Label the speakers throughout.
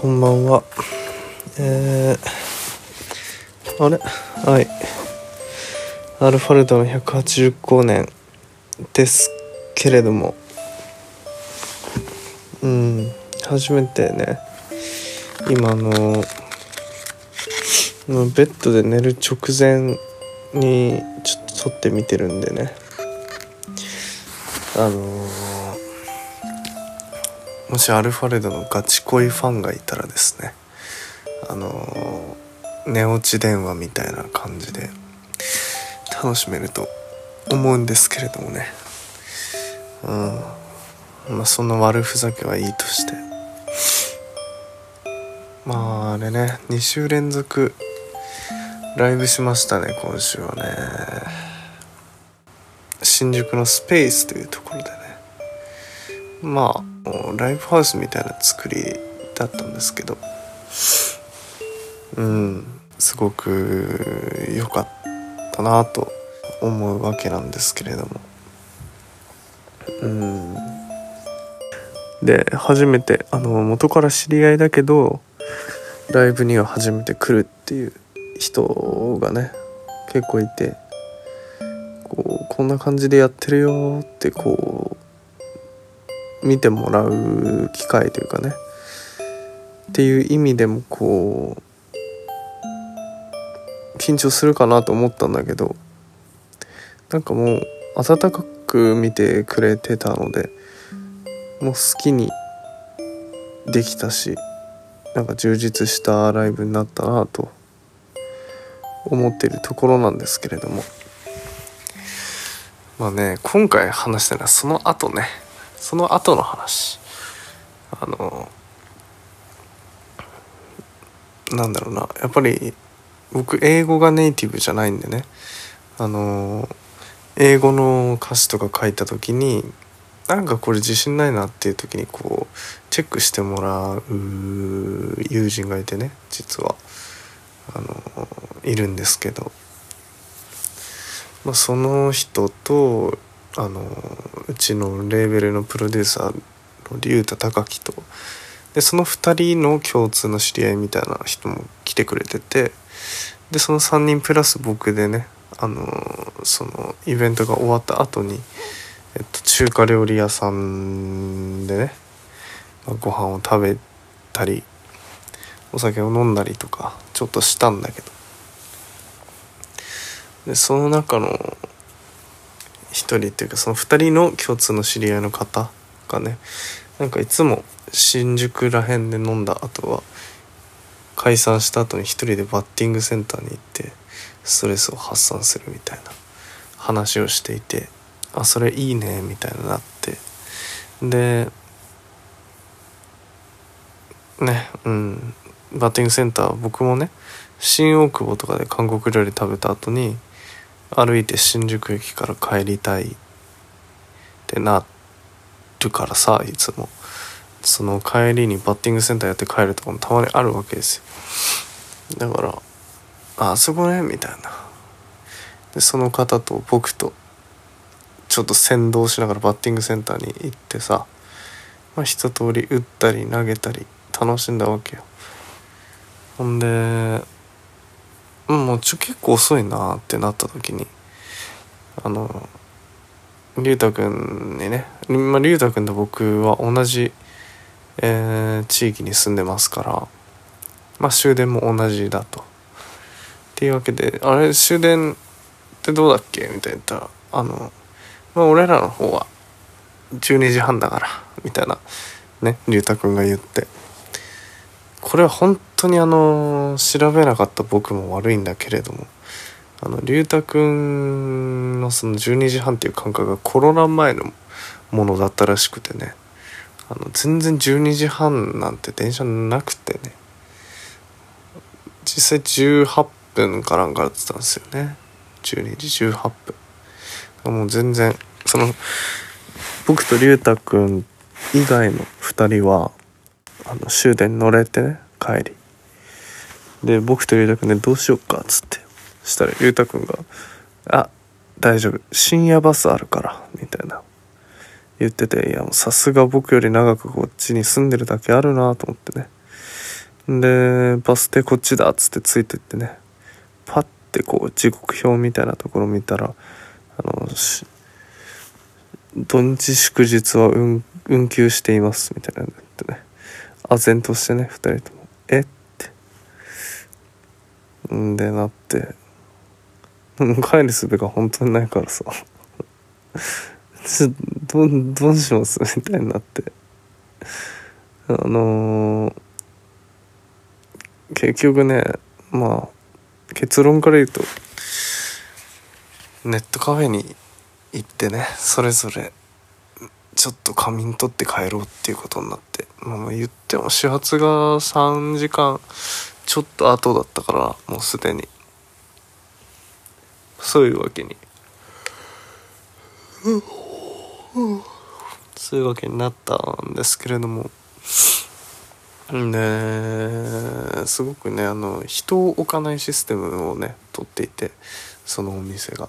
Speaker 1: こんばんは。えー、あれ？はい。アルファルドの185年ですけれども、うん、初めてね、今あの、ベッドで寝る直前にちょっと撮ってみてるんでね、あのーもしアルファレドのガチ恋ファンがいたらですねあの寝落ち電話みたいな感じで楽しめると思うんですけれどもね。うん。まあその悪ふざけはいいとして。まああれね2週連続ライブしましたね今週はね。新宿のスペースというところで。まあライブハウスみたいな作りだったんですけど。うんすごく良かったなと思うわけなんですけれども。うん。で初めてあの元から知り合いだけどライブには初めて来るっていう人がね結構いてこうこんな感じでやってるよってこう見てもらう機会というかね。っていう意味でもこう緊張するかなと思ったんだけどなんかもう温かく見てくれてたのでもう好きにできたしなんか充実したライブになったなと思ってるところなんですけれども。まあね今回話したのはその後ね。その後の話。あのなんだろうな。やっぱり僕英語がネイティブじゃないんでね。あの英語の歌詞とか書いた時になんかこれ自信ないなっていう時にこうチェックしてもらう友人がいてね実は。あのいるんですけど、まあ、その人とあのうちのレーベルのプロデューサーの竜太隆樹とでその2人の共通の知り合いみたいな人も来てくれててでその3人プラス僕でねあのそのイベントが終わった後に、えっと、中華料理屋さんでね、まあ、ご飯を食べたりお酒を飲んだりとかちょっとしたんだけど。でその中の一人っていうかその2人の共通の知り合いの方がねなんかいつも新宿ら辺で飲んだ後は解散した後に一人でバッティングセンターに行ってストレスを発散するみたいな話をしていてあそれいいねみたいになって。でねうん。バッティングセンター僕もね新大久保とかで韓国料理食べた後に歩いて新宿駅から帰りたいってなるからさいつも。その帰りにバッティングセンターやって帰るとかもたまにあるわけですよ。だからあそこねみたいな。でその方と僕とちょっと先導しながらバッティングセンターに行ってさ、まあ、一通り打ったり投げたり楽しんだわけよ。ほんでうんもうちょ結構遅いなってなった時にあの龍太くんにねまあ龍太くんと僕は同じ、えー、地域に住んでますからまあ終電も同じだと。っていうわけで「あれ終電ってどうだっけ?」みたいな言ったら「あのまあ俺らの方は12時半だから」みたいなね龍太くんが言ってこれは本当にあの調べなかった僕も悪いんだけれどもあの龍太くんのその12時半っていう感覚がコロナ前のものだったらしくてねあの全然12時半なんて電車なくてね実際18分かなんかだってたんですよね。12時18分。もう全然その僕と龍太くん以外の2人はあの終電乗れてね帰り。で僕と龍太くんでどうしよっかっつってしたら龍太くんが「あ大丈夫。深夜バスあるから」みたいな。言ってていやもうさすが僕より長くこっちに住んでるだけあるなと思ってね。でバス停こっちだっつってついてってね。パッてこう時刻表みたいなところ見たらあの土日祝日は運運休していますみたいなのってね。唖然としてね2人とも「え？っ?」て。んでなって。帰るすべが本当にないからさ。どどうします？みたいになって。あのー、結局ねまあ結論から言うとネットカフェに行ってねそれぞれちょっと仮眠取って帰ろうっていうことになって、まあ、言っても始発が3時間ちょっと後だったからもうすでに。そういうわけに。そういうわけになったんですけれども。ですごくねあの人を置かないシステムをね取っていてそのお店が。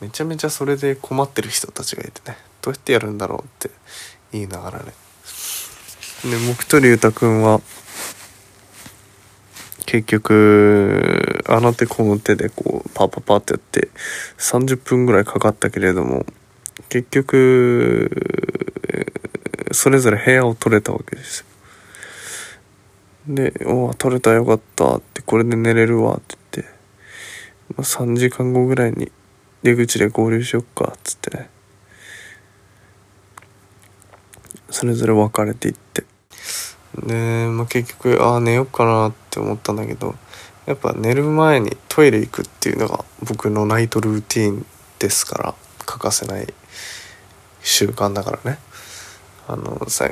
Speaker 1: めちゃめちゃそれで困ってる人たちがいてね。どうやってやるんだろうって言いながらね。で僕と龍太くんは結局あの手この手でこうパパパってやって30分ぐらいかかったけれども結局それぞれ部屋を取れたわけですよ。で「おお取れたよかった」ってこれで寝れるわって言って、まあ、3時間後ぐらいに出口で合流しよっかっつってね。それぞれ分かれていってで、まあ、結局ああ寝よっかなって思ったんだけどやっぱ寝る前にトイレ行くっていうのが僕のナイトルーティンですから欠かせない習慣だからねあのさ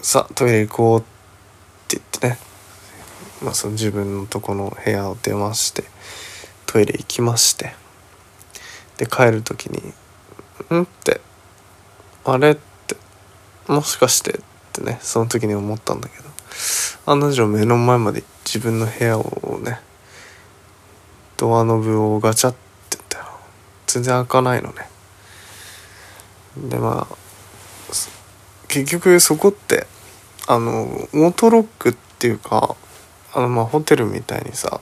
Speaker 1: さトイレ行こうって言ってね、まあ、その自分のとこの部屋を出ましてトイレ行きましてで帰る時に「ん?」って「あれ?」っもしかしてってねその時に思ったんだけど。案の定目の前まで自分の部屋をねドアノブをガチャって言ったら全然開かないのね。でまあ結局そこってあのオートロックっていうかあのまあホテルみたいにさ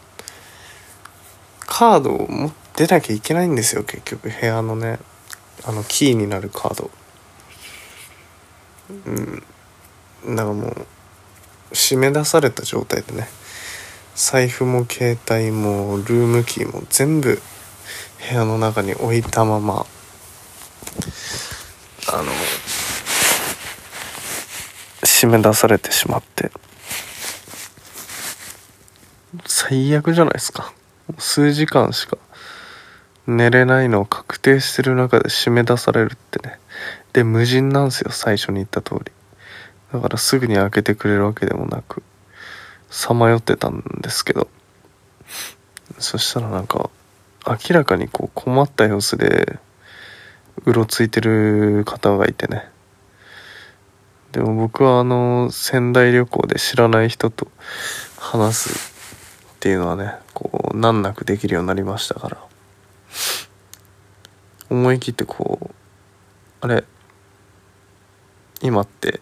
Speaker 1: カードを持ってなきゃいけないんですよ結局。部屋のねあのキーになるカード。うん。だからもう締め出された状態でね。財布も携帯もルームキーも全部部屋の中に置いたまま。あの締め出されてしまって。最悪じゃないですか。数時間しか寝れないのを確定してる中で締め出されるってね。で無人なんですよ最初に言った通り。だからすぐに開けてくれるわけでもなくさまよってたんですけど。そしたらなんか明らかにこう困った様子でうろついてる方がいてね。でも僕はあの仙台旅行で知らない人と話すっていうのはねこう難なくできるようになりましたから。思い切ってこうあれ今って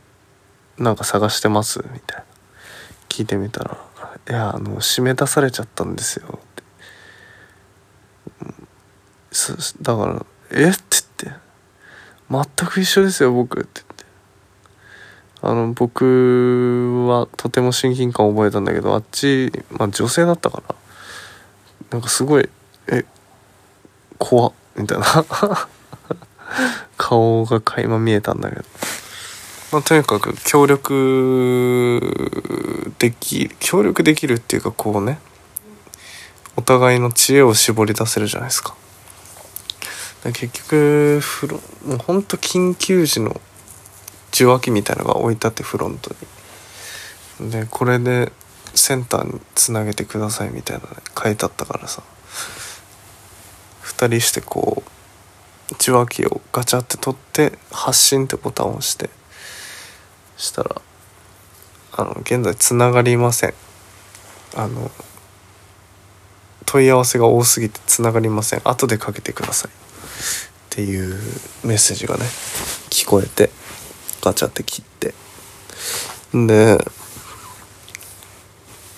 Speaker 1: なんか探してます？みたいな。聞いてみたら「いやあの締め出されちゃったんですよ」って、だから「え？っ?」て言って「全く一緒ですよ僕」って言って。あの僕はとても親近感を覚えたんだけどあっち、まあ、女性だったからなんかすごい「え？怖っ」みたいな。顔が垣間見えたんだけど。まあ、とにかく協力でき協力できるっていうかこうねお互いの知恵を絞り出せるじゃないですか。結局フロもうほんと緊急時の受話器みたいのが置いてあってフロントに。でこれでセンターにつなげてくださいみたいなね書いてあったからさ。2人してこう受話器をガチャって取って発信ってボタンを押して。したらあの現在つながりません。あの問い合わせが多すぎてつながりません。後でかけてください。っていうメッセージがね聞こえてガチャって切って。で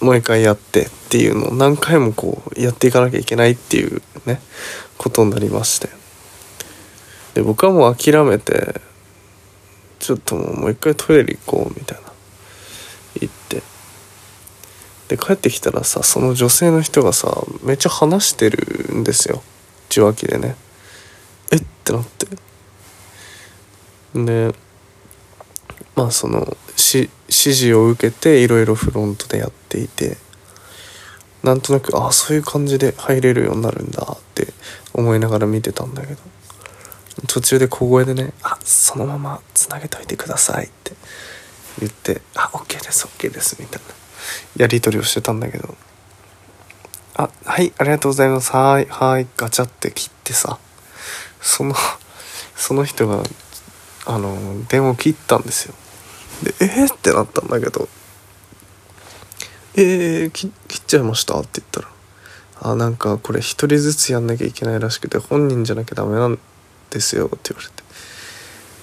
Speaker 1: もう一回やってっていうのを何回もこうやっていかなきゃいけないっていうねことになりまして。で僕はもう諦めてちょっともう一回トイレ行こうみたいな。言って。で帰ってきたらさその女性の人がさめっちゃ話してるんですよ。受話器でね。えっ？てなって。でまあその指示を受けていろいろフロントでやっていて。なんとなくああそういう感じで入れるようになるんだって思いながら見てたんだけど。途中で小声でね「あそのままつなげといてください」って。言って「あ OK です OK です」みたいな。やり取りをしてたんだけど「あはいありがとうございます。はいはい」ガチャって切ってさ。そのその人があの電話切ったんですよ。で「えー?」ってなったんだけど「えー、切っちゃいました」って言ったら「あなんかこれ一人ずつやんなきゃいけないらしくて本人じゃなきゃダメなんですよ」って言われて「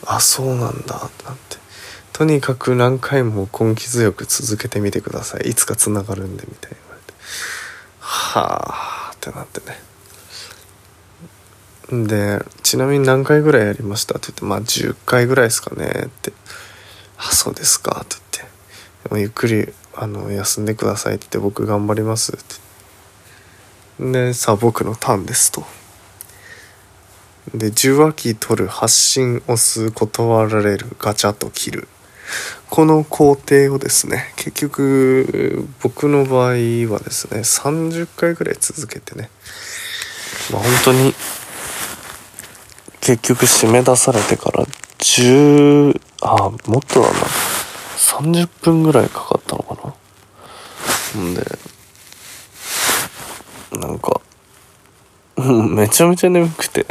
Speaker 1: あそうなんだ」ってなって「とにかく何回も根気強く続けてみてください。いつかつながるんで」みたいに言われて「はあ」ってなってね。で「ちなみに何回ぐらいやりました?」って言って「まあ10回ぐらいですかね」って「あそうですか」って言って「でもゆっくりあの休んでください」って言って「僕頑張ります」って。でさあ僕のターンですと。で受話器取る発信押す断られるガチャと切る。この工程をですね結局僕の場合はですね30回ぐらい続けてねまあ本当に結局締め出されてから10あもっとだな。30分ぐらいかかったのかな。んでなんか めちゃめちゃ眠くて。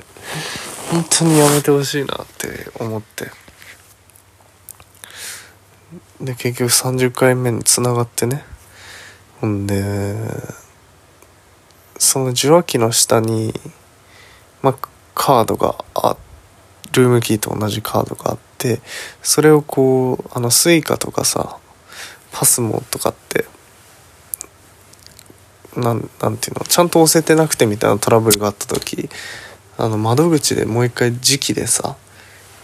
Speaker 1: 本当にやめてほしいなって思って。で結局30回目につながってね。ほんでその受話器の下にまカードがあルームキーと同じカードがあってそれをこうあの Suica とかさパスモとかってなんなんていうのちゃんと押せてなくてみたいなトラブルがあった時あの窓口でもう一回磁気でさ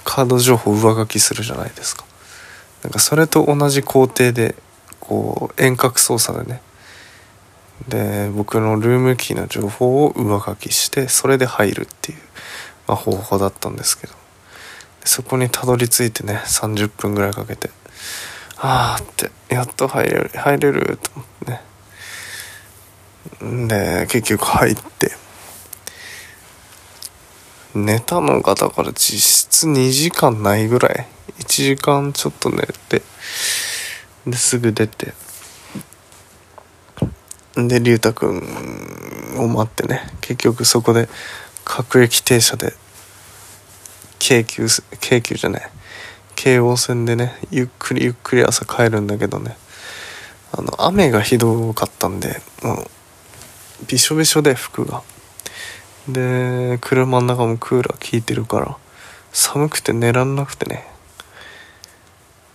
Speaker 1: カード情報上書きするじゃないですか。なんかそれと同じ工程でこう遠隔操作でね。で僕のルームキーの情報を上書きしてそれで入るっていう、まあ、方法だったんですけど。そこにたどり着いてね30分ぐらいかけてああってやっと入れる入れると思ってね。で結局入って寝たのがだから実質2時間ないぐらい。1時間ちょっと寝て。ですぐ出て。で龍太くんを待ってね。結局そこで各駅停車で京急京急じゃない。京王線でねゆっくりゆっくり朝帰るんだけどね。あの雨がひどかったんでもうびしょびしょで服が。で車の中もクーラー効いてるから寒くて寝らんなくてね。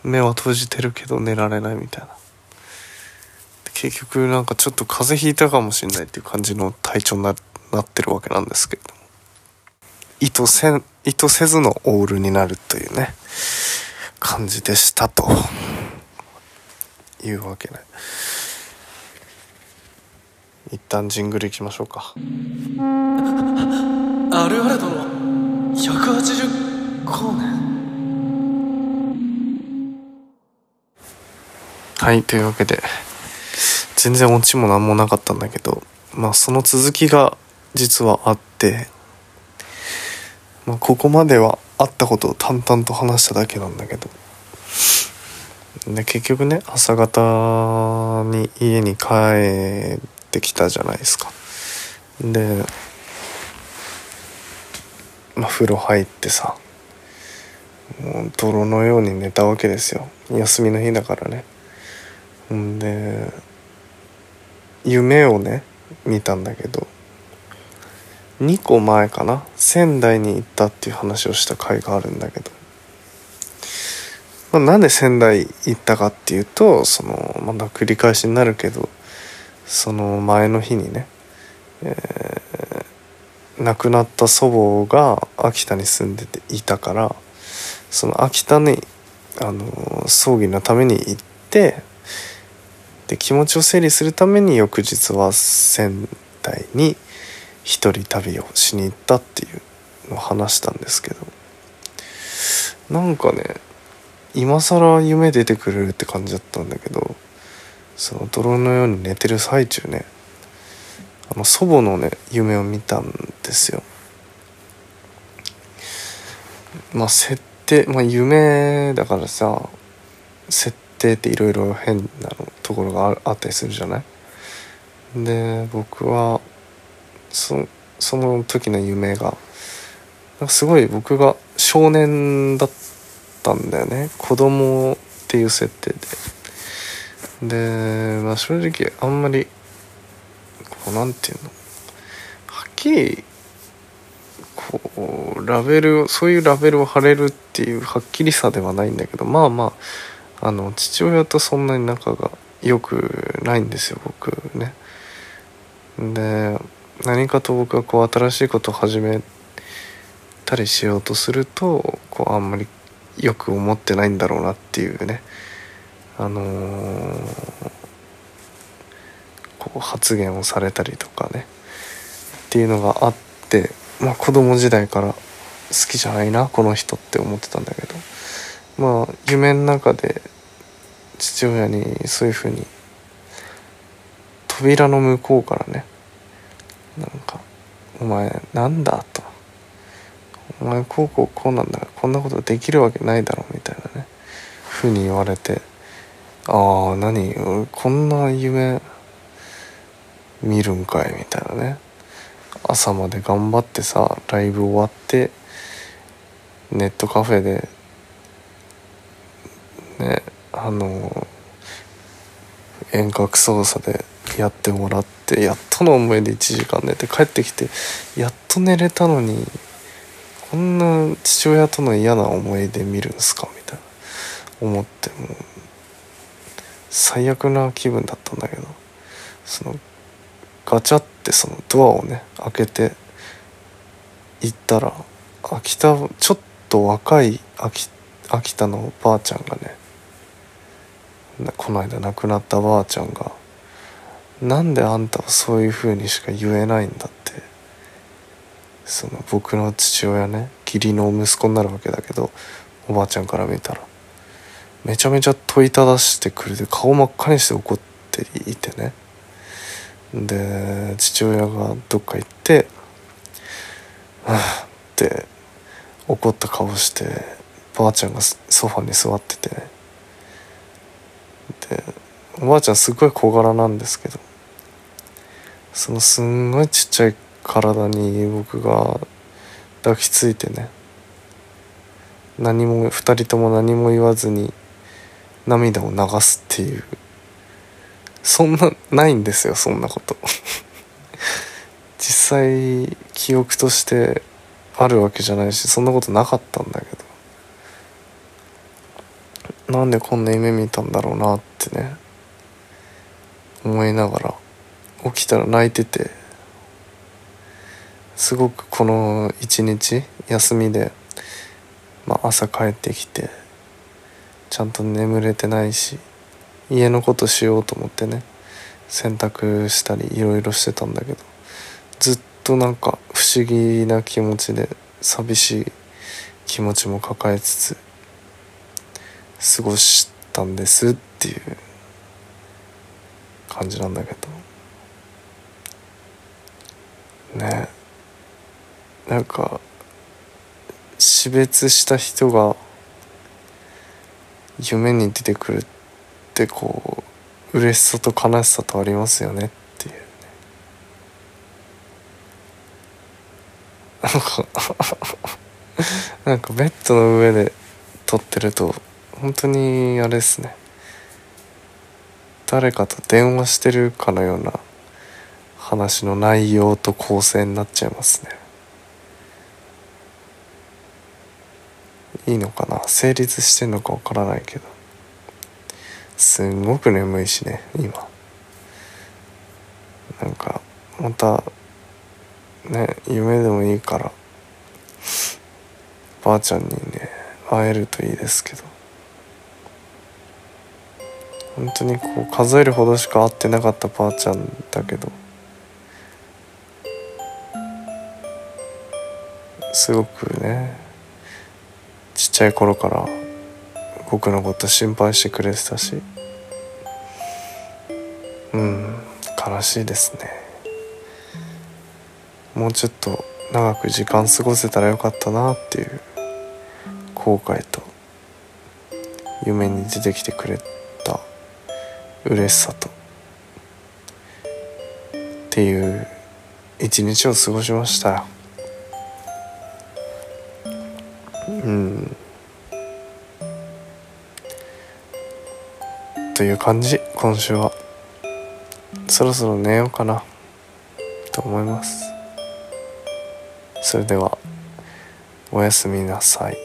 Speaker 1: 目は閉じてるけど寝られないみたいな。結局なんかちょっと風邪ひいたかもしれないっていう感じの体調になってるわけなんですけど意図せ意図せずのオールになるというね感じでしたと。いうわけで、一旦ジングルいきましょうか。
Speaker 2: あれあれ殿180光年
Speaker 1: はいというわけで全然オチも何もなかったんだけどまあその続きが実はあって、まあ、ここまではあったことを淡々と話しただけなんだけど。で結局ね朝方に家に帰ってきたじゃないですか。で、まあ、風呂入ってさもう泥のように寝たわけですよ。休みの日だからね。ほんで夢をね見たんだけど2個前かな仙台に行ったっていう話をした回があるんだけど。まあ、なんで仙台行ったかっていうとそのまだ繰り返しになるけどその前の日にね、えー亡くなった祖母が秋田に住んでていたからその秋田にあの葬儀のために行ってで気持ちを整理するために翌日は仙台に一人旅をしに行ったっていうのを話したんですけどなんかね今更夢出てくれるって感じだったんだけどその泥のように寝てる最中ねあの祖母のね夢を見たんですよ。まあ設定まあ夢だからさ設定っていろいろ変なところがあったりするじゃない？で僕はそその時の夢がすごい僕が少年だったんだよね。子供っていう設定で。で、まあ、正直あんまりこうなんていうの？はっきりこうラベルをそういうラベルを貼れるっていうはっきりさではないんだけどまあまああの父親とそんなに仲が良くないんですよ僕ね。で何かと僕はこう新しいことを始めたりしようとするとこうあんまりよく思ってないんだろうなっていうねあのーこう発言をされたりとかね。っていうのがあってまあ子供時代から好きじゃないなこの人って思ってたんだけど。まあ夢の中で父親にそういうふうに扉の向こうからねなんか「お前なんだ?」と「お前こうこうこうなんだからこんなことできるわけないだろ」みたいなねふうに言われて「ああ何？こんな夢見るんかい」みたいなね。朝まで頑張ってさライブ終わってネットカフェでねあの遠隔操作でやってもらってやっとの思いで1時間寝て帰ってきてやっと寝れたのにこんな父親との嫌な思い出見るんすかみたいな。思ってもう最悪な気分だったんだけどそのガチャってそのドアをね開けて行ったら秋田ちょっと若い秋秋田のおばあちゃんがねなこの間亡くなったばあちゃんが「なんであんたはそういう風にしか言えないんだ」ってその僕の父親ね義理の息子になるわけだけどおばあちゃんから見たらめちゃめちゃ問いただしてくれて顔真っ赤にして怒っていてね。で父親がどっか行って「はあ」って怒った顔してばあちゃんがソファに座っててでおばあちゃんすごい小柄なんですけどそのすんごいちっちゃい体に僕が抱きついてね何も2人とも何も言わずに涙を流すっていうそんなないんですよそんなこと。実際記憶としてあるわけじゃないしそんなことなかったんだけど。なんでこんな夢見たんだろうなってね思いながら起きたら泣いててすごくこの一日休みで、まあ、朝帰ってきてちゃんと眠れてないし家のことしようと思ってね洗濯したりいろいろしてたんだけどずっとなんか不思議な気持ちで寂しい気持ちも抱えつつ過ごしたんですっていう感じなんだけど。ね。なんか死別した人が夢に出てくるってこう嬉しさと悲しさとありますよねっていうね。なんか なんかベッドの上で撮ってると本当にあれですね。誰かと電話してるかのような話の内容と構成になっちゃいますね。いいのかな？成立してんのかわからないけど。すんごく眠いしね今。なんかまたね夢でもいいからばあちゃんにね会えるといいですけど。本当にこう数えるほどしか会ってなかったばあちゃんだけどすごくねちっちゃい頃から僕のこと心配してくれてたし。うん悲しいですね。もうちょっと長く時間過ごせたらよかったなっていう後悔と夢に出てきてくれた嬉しさとっていう一日を過ごしましたよ。という感じ今週は。そろそろ寝ようかな。と思います。それではおやすみなさい。